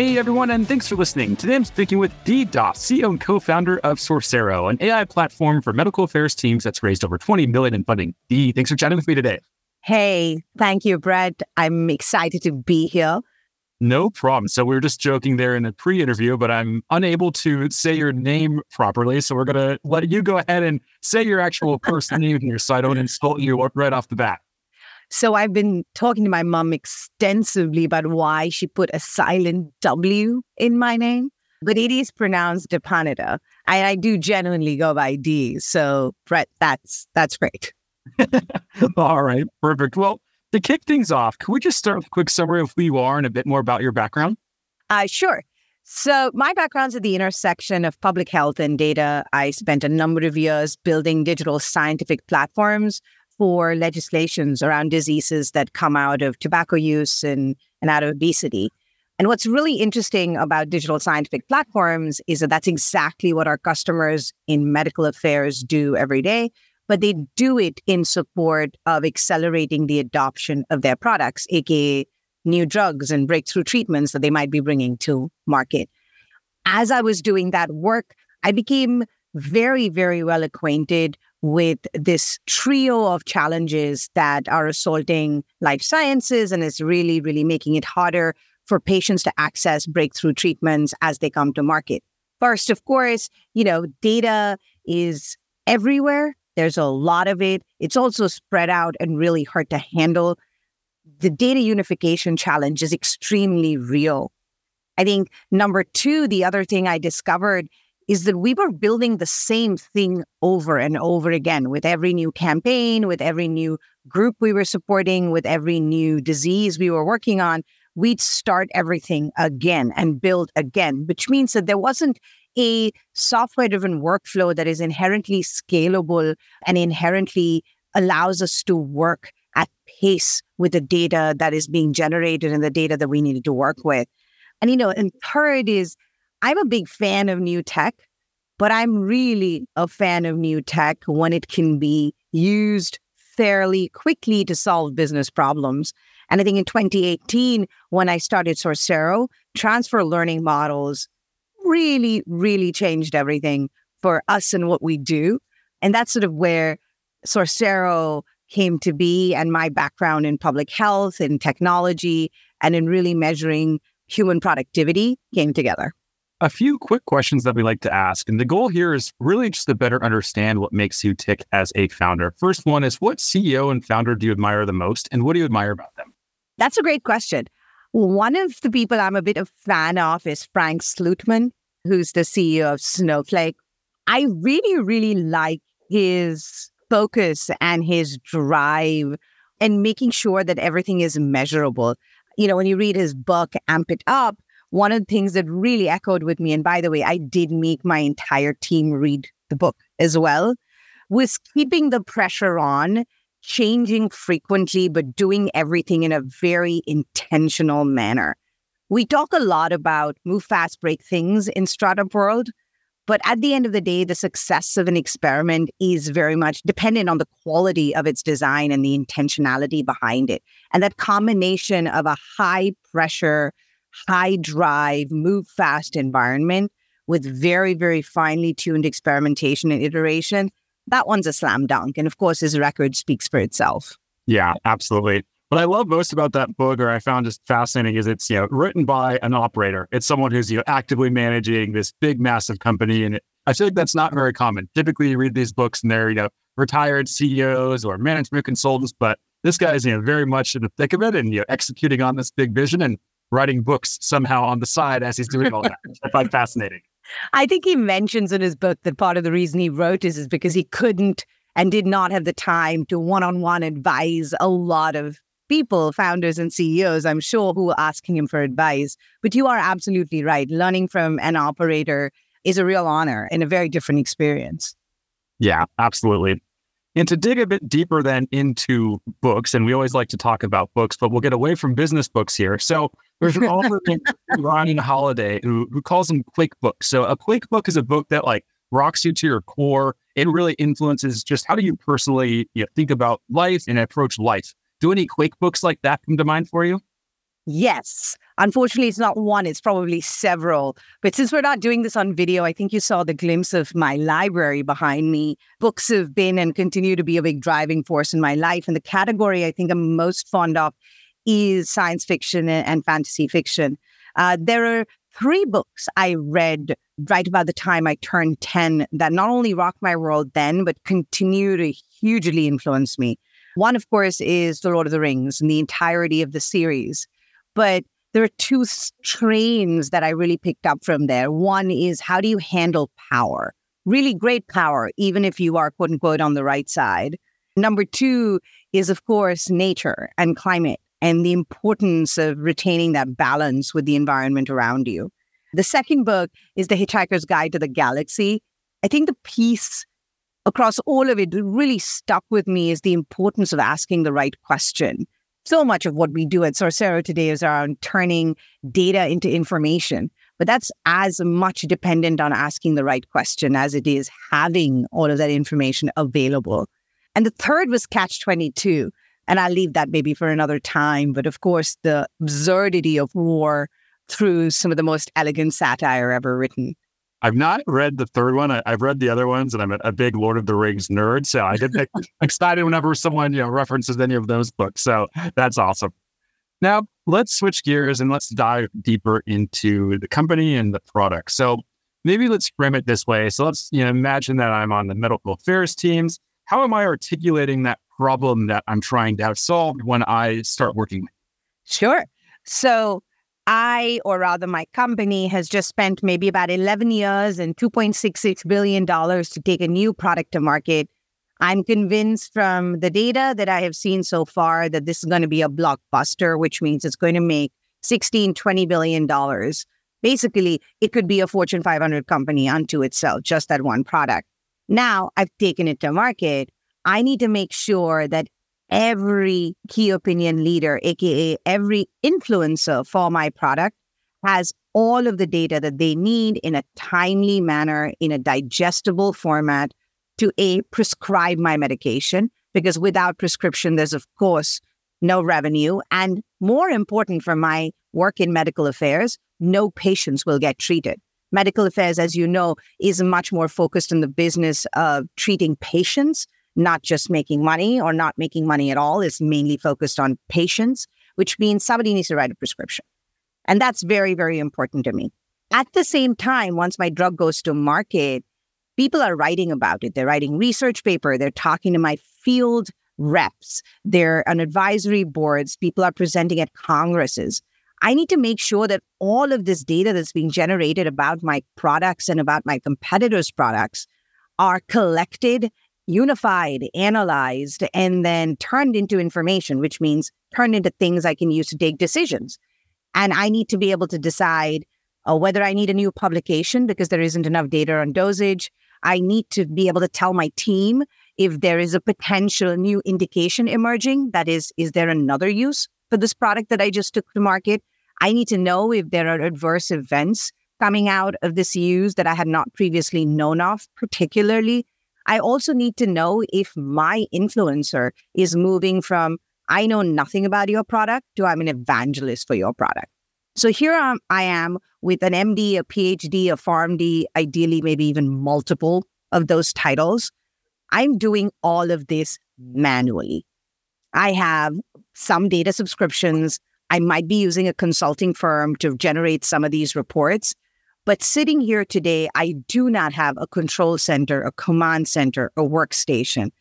Hey everyone, and thanks for listening. Today I'm speaking with Dee Das, CEO and co-founder of Sorcero, an AI platform for medical affairs teams that's raised over 20 million in funding. Dee, thanks for chatting with me today. Hey, thank you, Brett. I'm excited to be here. No problem. So we were just joking there in the pre-interview, but I'm unable to say your name properly. So we're gonna let you go ahead and say your actual first name here, so I don't insult you right off the bat. So I've been talking to my mom extensively about why she put a silent W in my name, but it is pronounced Depanida. And I do genuinely go by D. So Brett, that's that's great. All right, perfect. Well, to kick things off, can we just start with a quick summary of who you are and a bit more about your background? Uh, sure. So, my background's at the intersection of public health and data. I spent a number of years building digital scientific platforms for legislations around diseases that come out of tobacco use and, and out of obesity. And what's really interesting about digital scientific platforms is that that's exactly what our customers in medical affairs do every day, but they do it in support of accelerating the adoption of their products, aka new drugs and breakthrough treatments that they might be bringing to market. As I was doing that work, I became very, very well acquainted with this trio of challenges that are assaulting life sciences and is really, really making it harder for patients to access breakthrough treatments as they come to market. First, of course, you know, data is everywhere. There's a lot of it. It's also spread out and really hard to handle. The data unification challenge is extremely real. I think number two, the other thing I discovered is that we were building the same thing over and over again with every new campaign, with every new group we were supporting, with every new disease we were working on. We'd start everything again and build again, which means that there wasn't a software driven workflow that is inherently scalable and inherently allows us to work at pace with the data that is being generated and the data that we needed to work with. And, you know, and third is I'm a big fan of new tech, but I'm really a fan of new tech when it can be used fairly quickly to solve business problems. And I think in 2018, when I started Sorcero, transfer learning models really, really changed everything for us and what we do. And that's sort of where Sorcero came to be and my background in public health and technology and in really measuring human productivity came together a few quick questions that we like to ask. And the goal here is really just to better understand what makes you tick as a founder. First one is what CEO and founder do you admire the most? And what do you admire about them? That's a great question. One of the people I'm a bit of fan of is Frank Slootman, who's the CEO of Snowflake. I really, really like his focus and his drive and making sure that everything is measurable. You know, when you read his book, Amp It Up, one of the things that really echoed with me, and by the way, I did make my entire team read the book as well, was keeping the pressure on, changing frequently, but doing everything in a very intentional manner. We talk a lot about move fast, break things in startup world, but at the end of the day, the success of an experiment is very much dependent on the quality of its design and the intentionality behind it. And that combination of a high pressure, high drive, move fast environment with very, very finely tuned experimentation and iteration, that one's a slam dunk. And of course, his record speaks for itself. Yeah, absolutely. What I love most about that book, or I found just fascinating, is it's you know written by an operator. It's someone who's you know actively managing this big, massive company, and I feel like that's not very common. Typically, you read these books and they're you know retired CEOs or management consultants, but this guy is you know very much in the thick of it and you know executing on this big vision. And writing books somehow on the side as he's doing all that. I find fascinating. I think he mentions in his book that part of the reason he wrote this is because he couldn't and did not have the time to one on one advise a lot of people, founders and CEOs, I'm sure, who are asking him for advice. But you are absolutely right. Learning from an operator is a real honor and a very different experience. Yeah, absolutely. And to dig a bit deeper then into books, and we always like to talk about books, but we'll get away from business books here. So there's an author named Ryan Holiday who, who calls them quake books. So a quake book is a book that like rocks you to your core. It really influences just how do you personally you know, think about life and approach life. Do any quake books like that come to mind for you? Yes. Unfortunately, it's not one, it's probably several. But since we're not doing this on video, I think you saw the glimpse of my library behind me. Books have been and continue to be a big driving force in my life. And the category I think I'm most fond of is science fiction and fantasy fiction. Uh, there are three books I read right about the time I turned 10 that not only rocked my world then, but continue to hugely influence me. One, of course, is The Lord of the Rings and the entirety of the series. But there are two strains that I really picked up from there. One is how do you handle power? Really great power, even if you are quote unquote on the right side. Number two is, of course, nature and climate and the importance of retaining that balance with the environment around you. The second book is The Hitchhiker's Guide to the Galaxy. I think the piece across all of it really stuck with me is the importance of asking the right question so much of what we do at Sorcero today is around turning data into information. But that's as much dependent on asking the right question as it is having all of that information available. And the third was Catch 22. And I'll leave that maybe for another time. But of course, the absurdity of war through some of the most elegant satire ever written. I've not read the third one. I, have read the other ones, and I'm a, a, big Lord of the Rings nerd. So I get excited whenever someone you know references any of those books. So that's awesome. Now let's switch gears and let's dive deeper into the company and the product. So maybe let's frame it this way. So let's you know imagine that I'm on the medical affairs teams. How am I articulating that problem that I'm trying to have solved when I start working? Sure. So I, or rather my company, has just spent maybe about 11 years and $2.66 billion to take a new product to market. I'm convinced from the data that I have seen so far that this is going to be a blockbuster, which means it's going to make 16, 20 billion dollars. Basically, it could be a Fortune 500 company unto itself, just that one product. Now I've taken it to market. I need to make sure that every key opinion leader, AKA every influencer for my product, has all of the data that they need in a timely manner, in a digestible format to A, prescribe my medication. Because without prescription, there's, of course, no revenue. And more important for my work in medical affairs, no patients will get treated. Medical affairs, as you know, is much more focused on the business of treating patients not just making money or not making money at all, is mainly focused on patients, which means somebody needs to write a prescription. And that's very, very important to me. At the same time, once my drug goes to market, people are writing about it. They're writing research paper. They're talking to my field reps. They're on advisory boards. People are presenting at congresses. I need to make sure that all of this data that's being generated about my products and about my competitors' products are collected unified, analyzed, and then turned into information, which means turned into things I can use to take decisions. And I need to be able to decide uh, whether I need a new publication because there isn't enough data on dosage. I need to be able to tell my team if there is a potential new indication emerging. That is, is there another use for this product that I just took to market? I need to know if there are adverse events coming out of this use that I had not previously known of, particularly I also need to know if my influencer is moving from, I know nothing about your product to I'm an evangelist for your product. So here I am with an MD, a PhD, a PharmD, ideally, maybe even multiple of those titles. I'm doing all of this manually. I have some data subscriptions. I might be using a consulting firm to generate some of these reports, but sitting here today, I do not have a control center, a command center, a workstation.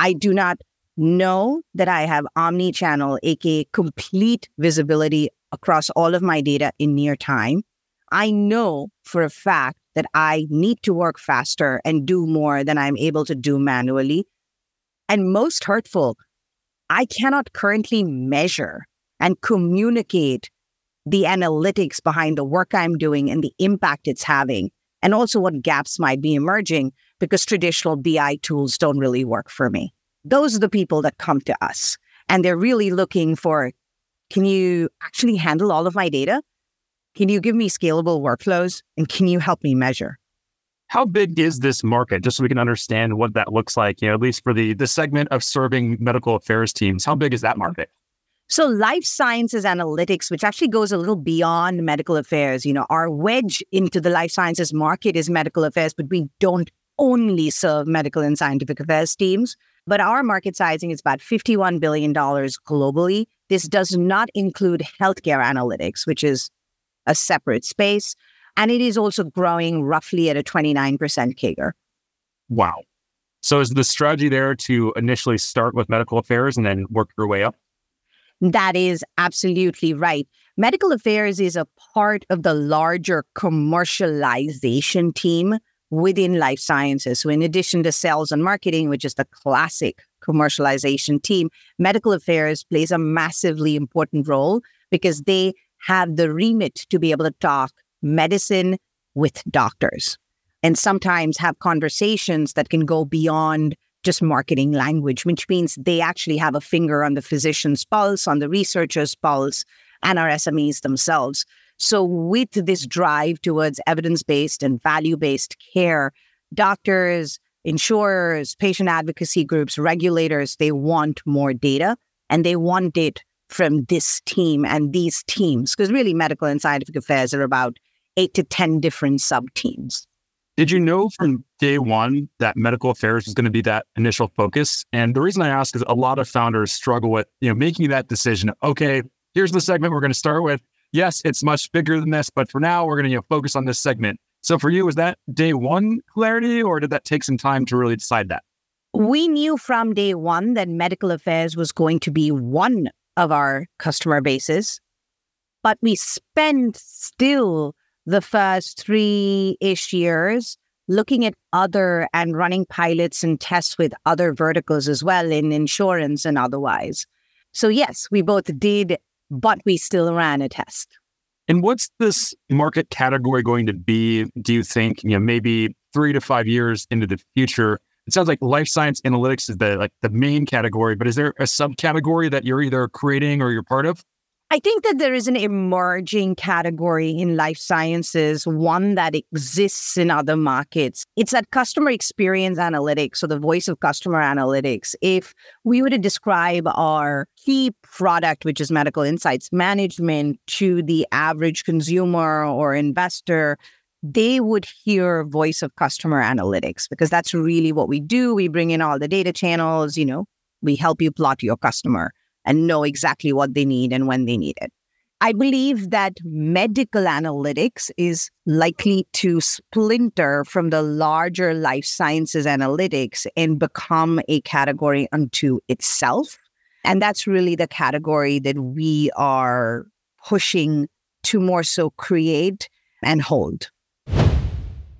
I do not know that I have omni channel, aka complete visibility across all of my data in near time. I know for a fact that I need to work faster and do more than I'm able to do manually. And most hurtful, I cannot currently measure and communicate the analytics behind the work I'm doing and the impact it's having, and also what gaps might be emerging because traditional BI tools don't really work for me. Those are the people that come to us and they're really looking for can you actually handle all of my data? Can you give me scalable workflows? And can you help me measure? How big is this market? Just so we can understand what that looks like, you know, at least for the the segment of serving medical affairs teams. How big is that market? So life sciences analytics, which actually goes a little beyond medical affairs, you know, our wedge into the life sciences market is medical affairs, but we don't only serve medical and scientific affairs teams. But our market sizing is about $51 billion globally. This does not include healthcare analytics, which is a separate space. And it is also growing roughly at a 29% CAGR. Wow. So is the strategy there to initially start with medical affairs and then work your way up? That is absolutely right. Medical affairs is a part of the larger commercialization team within life sciences. So, in addition to sales and marketing, which is the classic commercialization team, medical affairs plays a massively important role because they have the remit to be able to talk medicine with doctors and sometimes have conversations that can go beyond just marketing language, which means they actually have a finger on the physician's pulse, on the researcher's pulse, and our SMEs themselves. So, with this drive towards evidence based and value based care, doctors, insurers, patient advocacy groups, regulators, they want more data and they want it from this team and these teams, because really medical and scientific affairs are about eight to 10 different sub teams. Did you know from day one that medical affairs was going to be that initial focus? And the reason I ask is a lot of founders struggle with, you know, making that decision. Okay, here's the segment we're going to start with yes, it's much bigger than this, but for now, we're going to you know, focus on this segment. So for you, was that day one clarity, or did that take some time to really decide that? We knew from day one that medical affairs was going to be one of our customer bases, but we spent still the first three ish years looking at other and running pilots and tests with other verticals as well in insurance and otherwise. So, yes, we both did but we still ran a test. And what's this market category going to be, do you think, you know, maybe three to five years into the future? It sounds like life science analytics is the like the main category, but is there a subcategory that you're either creating or you're part of? I think that there is an emerging category in life sciences, one that exists in other markets. It's that customer experience analytics or the voice of customer analytics. If we were to describe our key product, which is medical insights management, to the average consumer or investor, they would hear voice of customer analytics because that's really what we do. We bring in all the data channels, you know, we help you plot your customer and know exactly what they need and when they need it. I believe that medical analytics is likely to splinter from the larger life sciences analytics and become a category unto itself. And that's really the category that we are pushing to more so create and hold.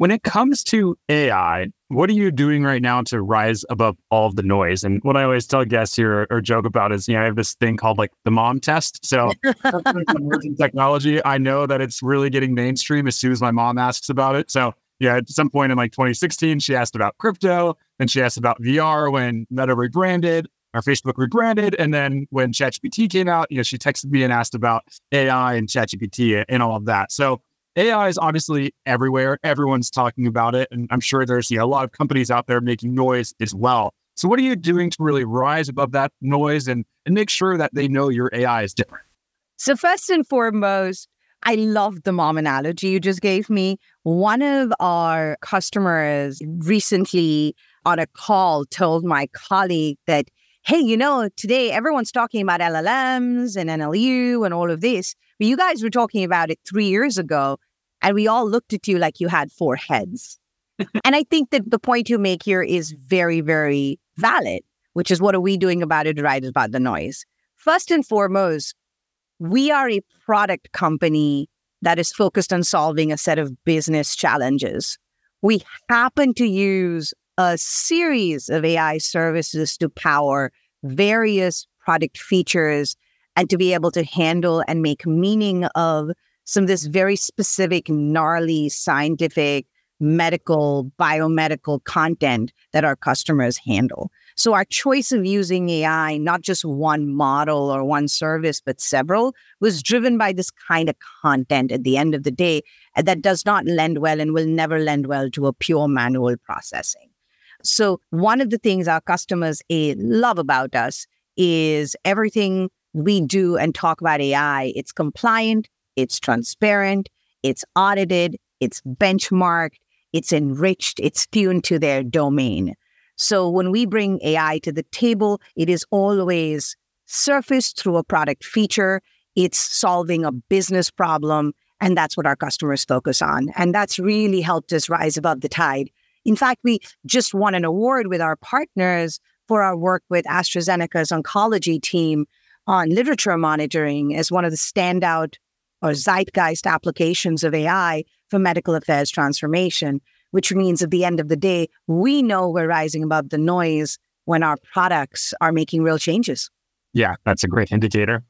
When it comes to AI, what are you doing right now to rise above all of the noise? And what I always tell guests here or, joke about is, you know, I have this thing called like the mom test. So technology, I know that it's really getting mainstream as soon as my mom asks about it. So yeah, at some point in like 2016, she asked about crypto, then she asked about VR when Meta rebranded, or Facebook rebranded, and then when ChatGPT came out, you know, she texted me and asked about AI and ChatGPT and all of that. So AI is obviously everywhere. Everyone's talking about it. And I'm sure there's you know, a lot of companies out there making noise as well. So, what are you doing to really rise above that noise and, and make sure that they know your AI is different? So, first and foremost, I love the mom analogy you just gave me. One of our customers recently on a call told my colleague that, hey, you know, today everyone's talking about LLMs and NLU and all of this. But you guys were talking about it three years ago, and we all looked at you like you had four heads. and I think that the point you make here is very, very valid, which is what are we doing about it, right? About the noise. First and foremost, we are a product company that is focused on solving a set of business challenges. We happen to use a series of AI services to power various product features and to be able to handle and make meaning of some of this very specific, gnarly scientific, medical, biomedical content that our customers handle. So our choice of using AI, not just one model or one service, but several, was driven by this kind of content at the end of the day that does not lend well and will never lend well to a pure manual processing. So one of the things our customers eh, love about us is everything we do and talk about AI, it's compliant, it's transparent, it's audited, it's benchmarked, it's enriched, it's tuned to their domain. So when we bring AI to the table, it is always surfaced through a product feature. It's solving a business problem. And that's what our customers focus on. And that's really helped us rise above the tide. In fact, we just won an award with our partners for our work with AstraZeneca's oncology team on literature monitoring as one of the standout or zeitgeist applications of AI for medical affairs transformation which means at the end of the day, we know we're rising above the noise when our products are making real changes. Yeah, that's a great indicator.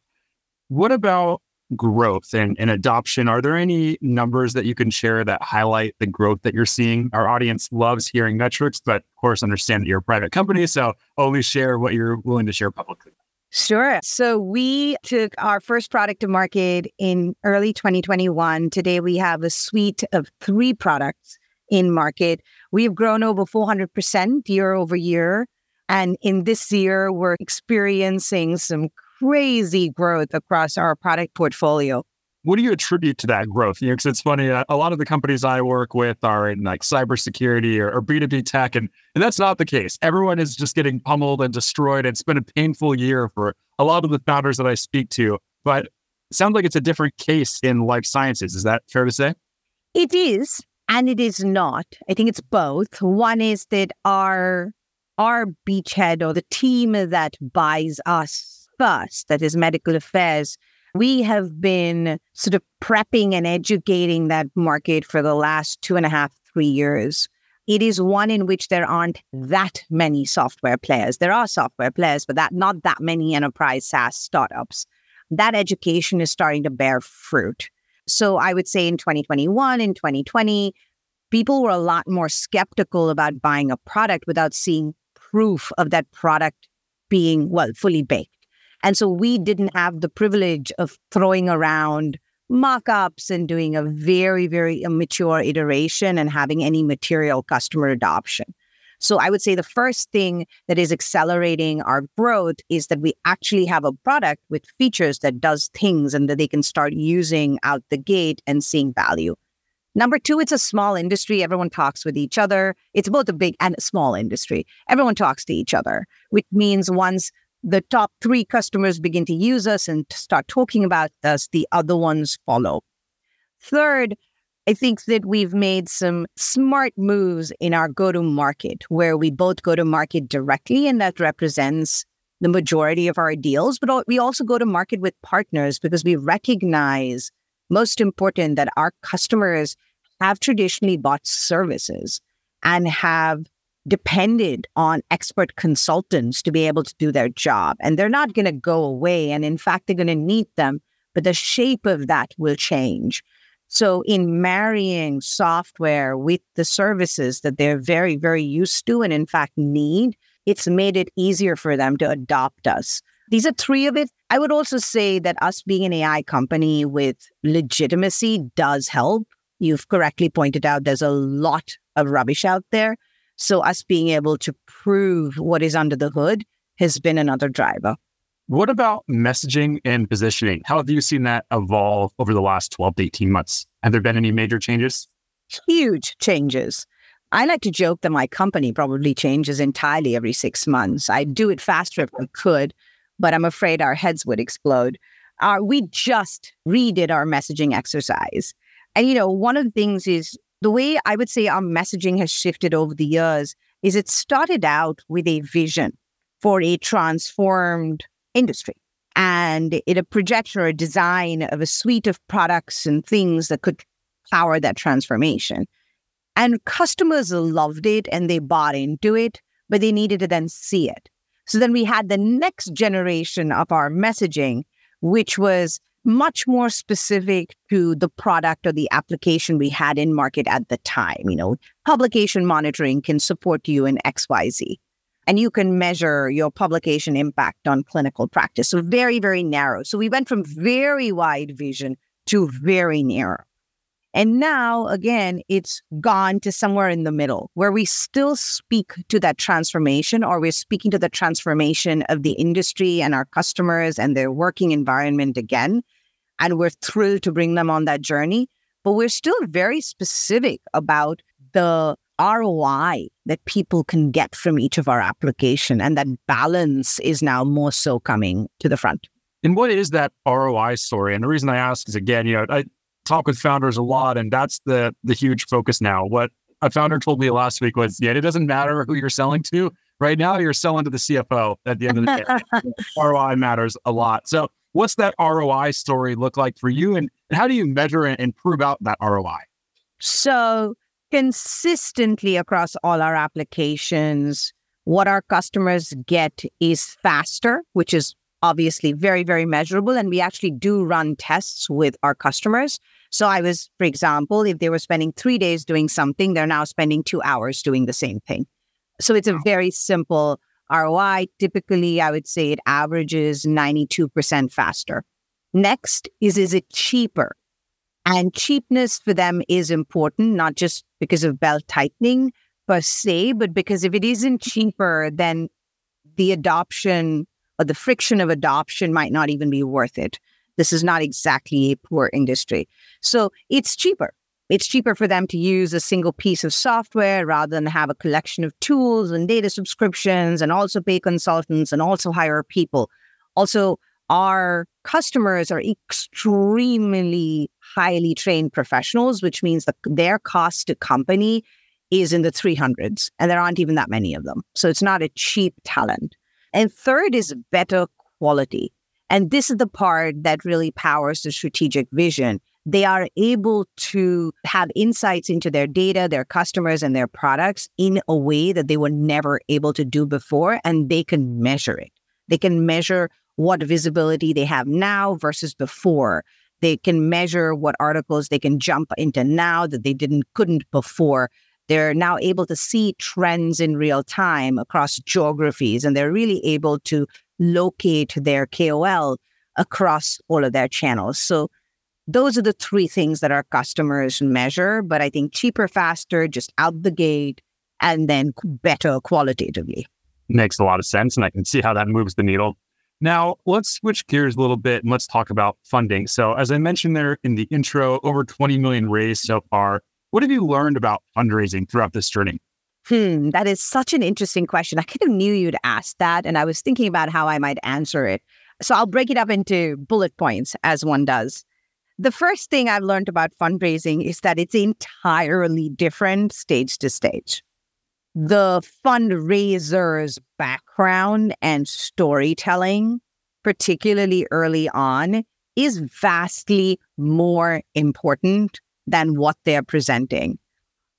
What about growth and, and adoption? Are there any numbers that you can share that highlight the growth that you're seeing? Our audience loves hearing metrics, but of course, understand that you're a private company. So only share what you're willing to share publicly. Sure. So we took our first product to market in early 2021. Today we have a suite of three products in market. We've grown over 400% year over year. And in this year, we're experiencing some crazy growth across our product portfolio. What do you attribute to that growth? You know, because it's funny, uh, a lot of the companies I work with are in like cybersecurity or, or B2B tech, and, and that's not the case. Everyone is just getting pummeled and destroyed. It's been a painful year for a lot of the founders that I speak to, but sounds like it's a different case in life sciences. Is that fair to say? It is and it is not. I think it's both. One is that our our beachhead or the team that buys us first, that is medical affairs, we have been sort of prepping and educating that market for the last two and a half, three years. It is one in which there aren't that many software players. There are software players, but that not that many enterprise SaaS startups. That education is starting to bear fruit. So I would say in 2021, in 2020, people were a lot more skeptical about buying a product without seeing proof of that product being, well, fully baked. And so we didn't have the privilege of throwing around mock-ups and doing a very, very immature iteration and having any material customer adoption. So I would say the first thing that is accelerating our growth is that we actually have a product with features that does things and that they can start using out the gate and seeing value. Number two, it's a small industry. Everyone talks with each other. It's both a big and a small industry. Everyone talks to each other, which means once the top three customers begin to use us and start talking about us, the other ones follow. Third, I think that we've made some smart moves in our go to market where we both go to market directly, and that represents the majority of our deals, but we also go to market with partners because we recognize most important that our customers have traditionally bought services and have depended on expert consultants to be able to do their job. And they're not going to go away. And in fact, they're going to need them, but the shape of that will change. So, in marrying software with the services that they're very, very used to and in fact need, it's made it easier for them to adopt us. These are three of it. I would also say that us being an AI company with legitimacy does help. You've correctly pointed out there's a lot of rubbish out there. So, us being able to prove what is under the hood has been another driver. What about messaging and positioning? How have you seen that evolve over the last 12 to 18 months? Have there been any major changes? Huge changes. I like to joke that my company probably changes entirely every six months. I'd do it faster if I could, but I'm afraid our heads would explode. our, we just redid our messaging exercise. And, you know, one of the things is the way I would say our messaging has shifted over the years is it started out with a vision for a transformed industry and in a projection or a design of a suite of products and things that could power that transformation. And customers loved it and they bought into it, but they needed to then see it. So then we had the next generation of our messaging, which was much more specific to the product or the application we had in market at the time. You know, publication monitoring can support you in XYZ and you can measure your publication impact on clinical practice. So, very, very narrow. So, we went from very wide vision to very narrow. And now, again, it's gone to somewhere in the middle where we still speak to that transformation or we're speaking to the transformation of the industry and our customers and their working environment again. And we're thrilled to bring them on that journey. But we're still very specific about the ROI that people can get from each of our application. And that balance is now more so coming to the front. And what is that ROI story? And the reason I ask is again, you know, I talk with founders a lot, and that's the the huge focus now. What a founder told me last week was, yeah, it doesn't matter who you're selling to. Right now, you're selling to the CFO at the end of the day. ROI matters a lot. So what's that ROI story look like for you? And, and how do you measure and prove out that ROI? So consistently across all our applications, what our customers get is faster, which is obviously very, very measurable. And we actually do run tests with our customers. So I was, for example, if they were spending three days doing something, they're now spending two hours doing the same thing. So it's a very simple ROI. Typically, I would say it averages 92% faster. Next is, is it cheaper? And cheapness for them is important, not just because of belt tightening per se, but because if it isn't cheaper, then the adoption or the friction of adoption might not even be worth it. This is not exactly a poor industry. So it's cheaper. It's cheaper for them to use a single piece of software rather than have a collection of tools and data subscriptions and also pay consultants and also hire people. Also, our customers are extremely highly trained professionals, which means that their cost to company is in the 300s, and there aren't even that many of them. So it's not a cheap talent. And third is better quality. And this is the part that really powers the strategic vision. They are able to have insights into their data, their customers, and their products in a way that they were never able to do before, and they can measure it. They can measure what visibility they have now versus before. They can measure what articles they can jump into now that they didn't couldn't before. They're now able to see trends in real time across geographies, and they're really able to locate their KOL across all of their channels. So those are the three things that our customers measure. But I think cheaper, faster, just out the gate, and then better qualitatively. Makes a lot of sense. And I can see how that moves the needle. Now, let's switch gears a little bit and let's talk about funding. So, as I mentioned there in the intro, over 20 million raised so far. What have you learned about fundraising throughout this journey? Hmm, that is such an interesting question. I kind of knew you'd ask that, and I was thinking about how I might answer it. So, I'll break it up into bullet points as one does. The first thing I've learned about fundraising is that it's entirely different stage to stage the fundraiser's background and storytelling, particularly early on, is vastly more important than what they're presenting.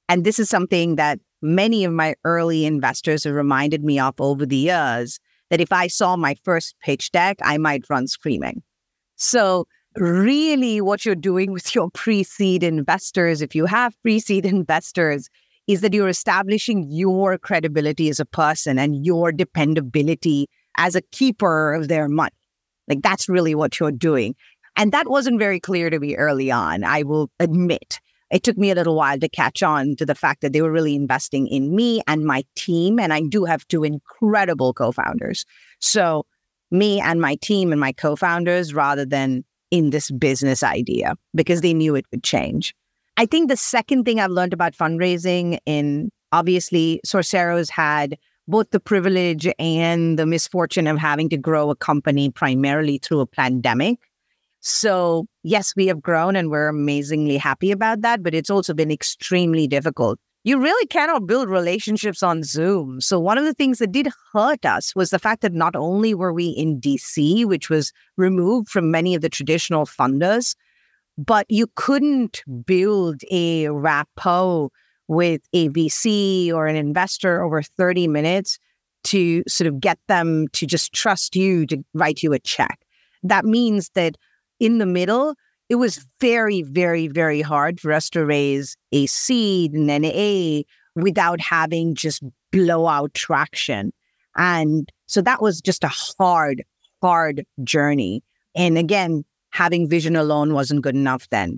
And this is something that many of my early investors have reminded me of over the years that if I saw my first pitch deck, I might run screaming. So, really, what you're doing with your pre seed investors, if you have pre seed investors, is that you're establishing your credibility as a person and your dependability as a keeper of their money. Like that's really what you're doing. And that wasn't very clear to me early on, I will admit. It took me a little while to catch on to the fact that they were really investing in me and my team. And I do have two incredible co founders. So, me and my team and my co founders, rather than in this business idea, because they knew it would change. I think the second thing I've learned about fundraising in obviously Sorcero's had both the privilege and the misfortune of having to grow a company primarily through a pandemic So, yes, we have grown and we're amazingly happy about that, but it's also been extremely difficult. You really cannot build relationships on Zoom. So, one of the things that did hurt us was the fact that not only were we in DC, which was removed from many of the traditional funders, but you couldn't build a rapport with a VC or an investor over 30 minutes to sort of get them to just trust you to write you a check. That means that in the middle, it was very, very, very hard for us to raise a seed and an A without having just blowout traction. And so that was just a hard, hard journey. And again, having vision alone wasn't good enough then.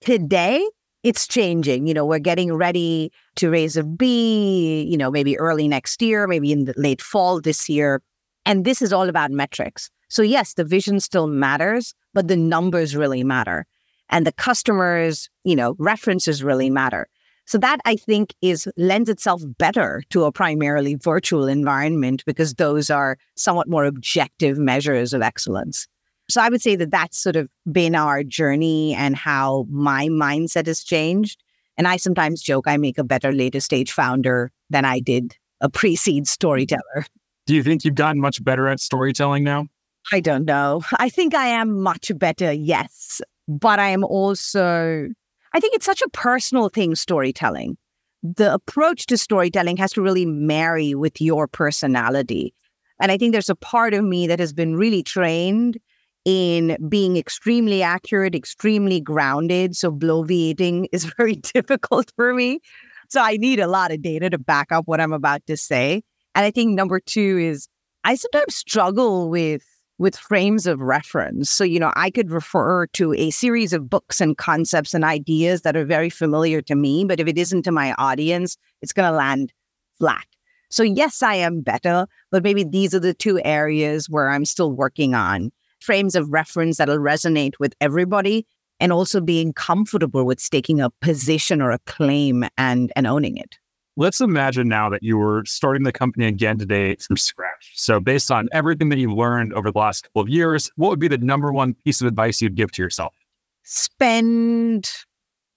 Today, it's changing. You know, we're getting ready to raise a B, you know, maybe early next year, maybe in the late fall this year. And this is all about metrics. So, yes, the vision still matters, but the numbers really matter. And the customers, you know, references really matter. So that I think is lends itself better to a primarily virtual environment because those are somewhat more objective measures of excellence. So I would say that that's sort of been our journey and how my mindset has changed. And I sometimes joke I make a better later stage founder than I did a pre seed storyteller. Do you think you've gotten much better at storytelling now? I don't know. I think I am much better, yes. But I am also, I think it's such a personal thing, storytelling. The approach to storytelling has to really marry with your personality. And I think there's a part of me that has been really trained in being extremely accurate, extremely grounded. So bloviating is very difficult for me. So I need a lot of data to back up what I'm about to say. And I think number two is I sometimes struggle with with frames of reference. So, you know, I could refer to a series of books and concepts and ideas that are very familiar to me, but if it isn't to my audience, it's going to land flat. So, yes, I am better, but maybe these are the two areas where I'm still working on frames of reference that'll resonate with everybody and also being comfortable with taking a position or a claim and and owning it. Let's imagine now that you were starting the company again today from scratch. So, based on everything that you've learned over the last couple of years, what would be the number one piece of advice you'd give to yourself? Spend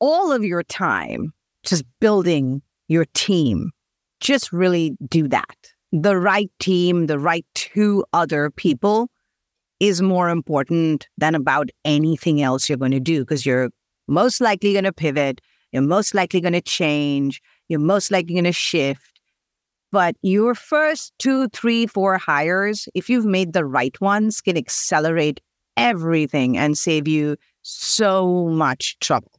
all of your time just building your team. Just really do that. The right team, the right two other people is more important than about anything else you're going to do because you're most likely going to pivot, you're most likely going to change, you're most likely going to shift. But your first two, three, four hires, if you've made the right ones, can accelerate everything and save you so much trouble.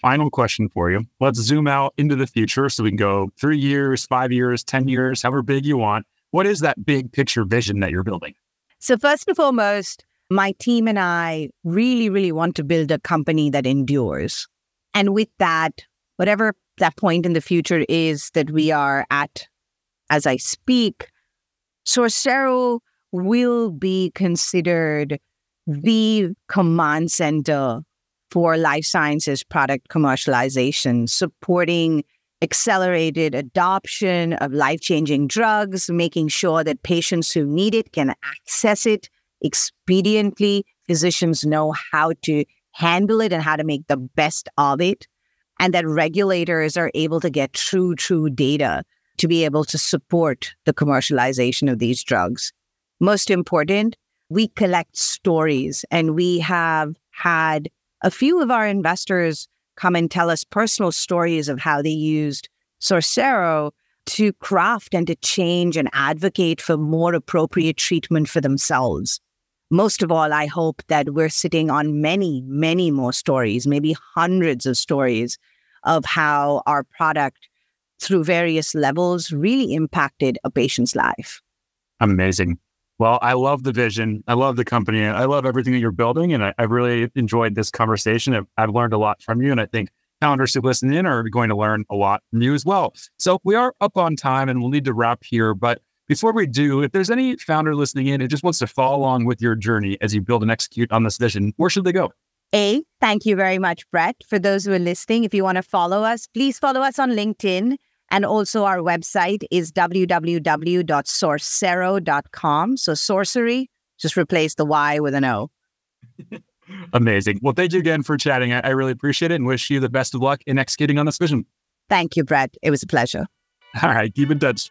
Final question for you. Let's zoom out into the future so we can go three years, five years, 10 years, however big you want. What is that big picture vision that you're building? So, first and foremost, my team and I really, really want to build a company that endures. And with that, whatever that point in the future is that we are at as I speak, Sorcero will be considered the command center for life sciences product commercialization, supporting accelerated adoption of life changing drugs, making sure that patients who need it can access it expediently. Physicians know how to handle it and how to make the best of it. And that regulators are able to get true, true data to be able to support the commercialization of these drugs. Most important, we collect stories and we have had a few of our investors come and tell us personal stories of how they used Sorcero to craft and to change and advocate for more appropriate treatment for themselves. Most of all, I hope that we're sitting on many, many more stories, maybe hundreds of stories of how our product, through various levels, really impacted a patient's life. Amazing. Well, I love the vision. I love the company. I love everything that you're building. And I, have really enjoyed this conversation. I've, I've, learned a lot from you. And I think founders who listen in are going to learn a lot from you as well. So we are up on time and we'll need to wrap here. But before we do, if there's any founder listening in who just wants to follow along with your journey as you build and execute on this vision, where should they go? A, thank you very much, Brett. For those who are listening, if you want to follow us, please follow us on LinkedIn. And also, our website is www.sorcero.com. So, sorcery, just replace the Y with an O. Amazing. Well, thank you again for chatting. I, I really appreciate it and wish you the best of luck in executing on this vision. Thank you, Brett. It was a pleasure. All right. Keep in touch.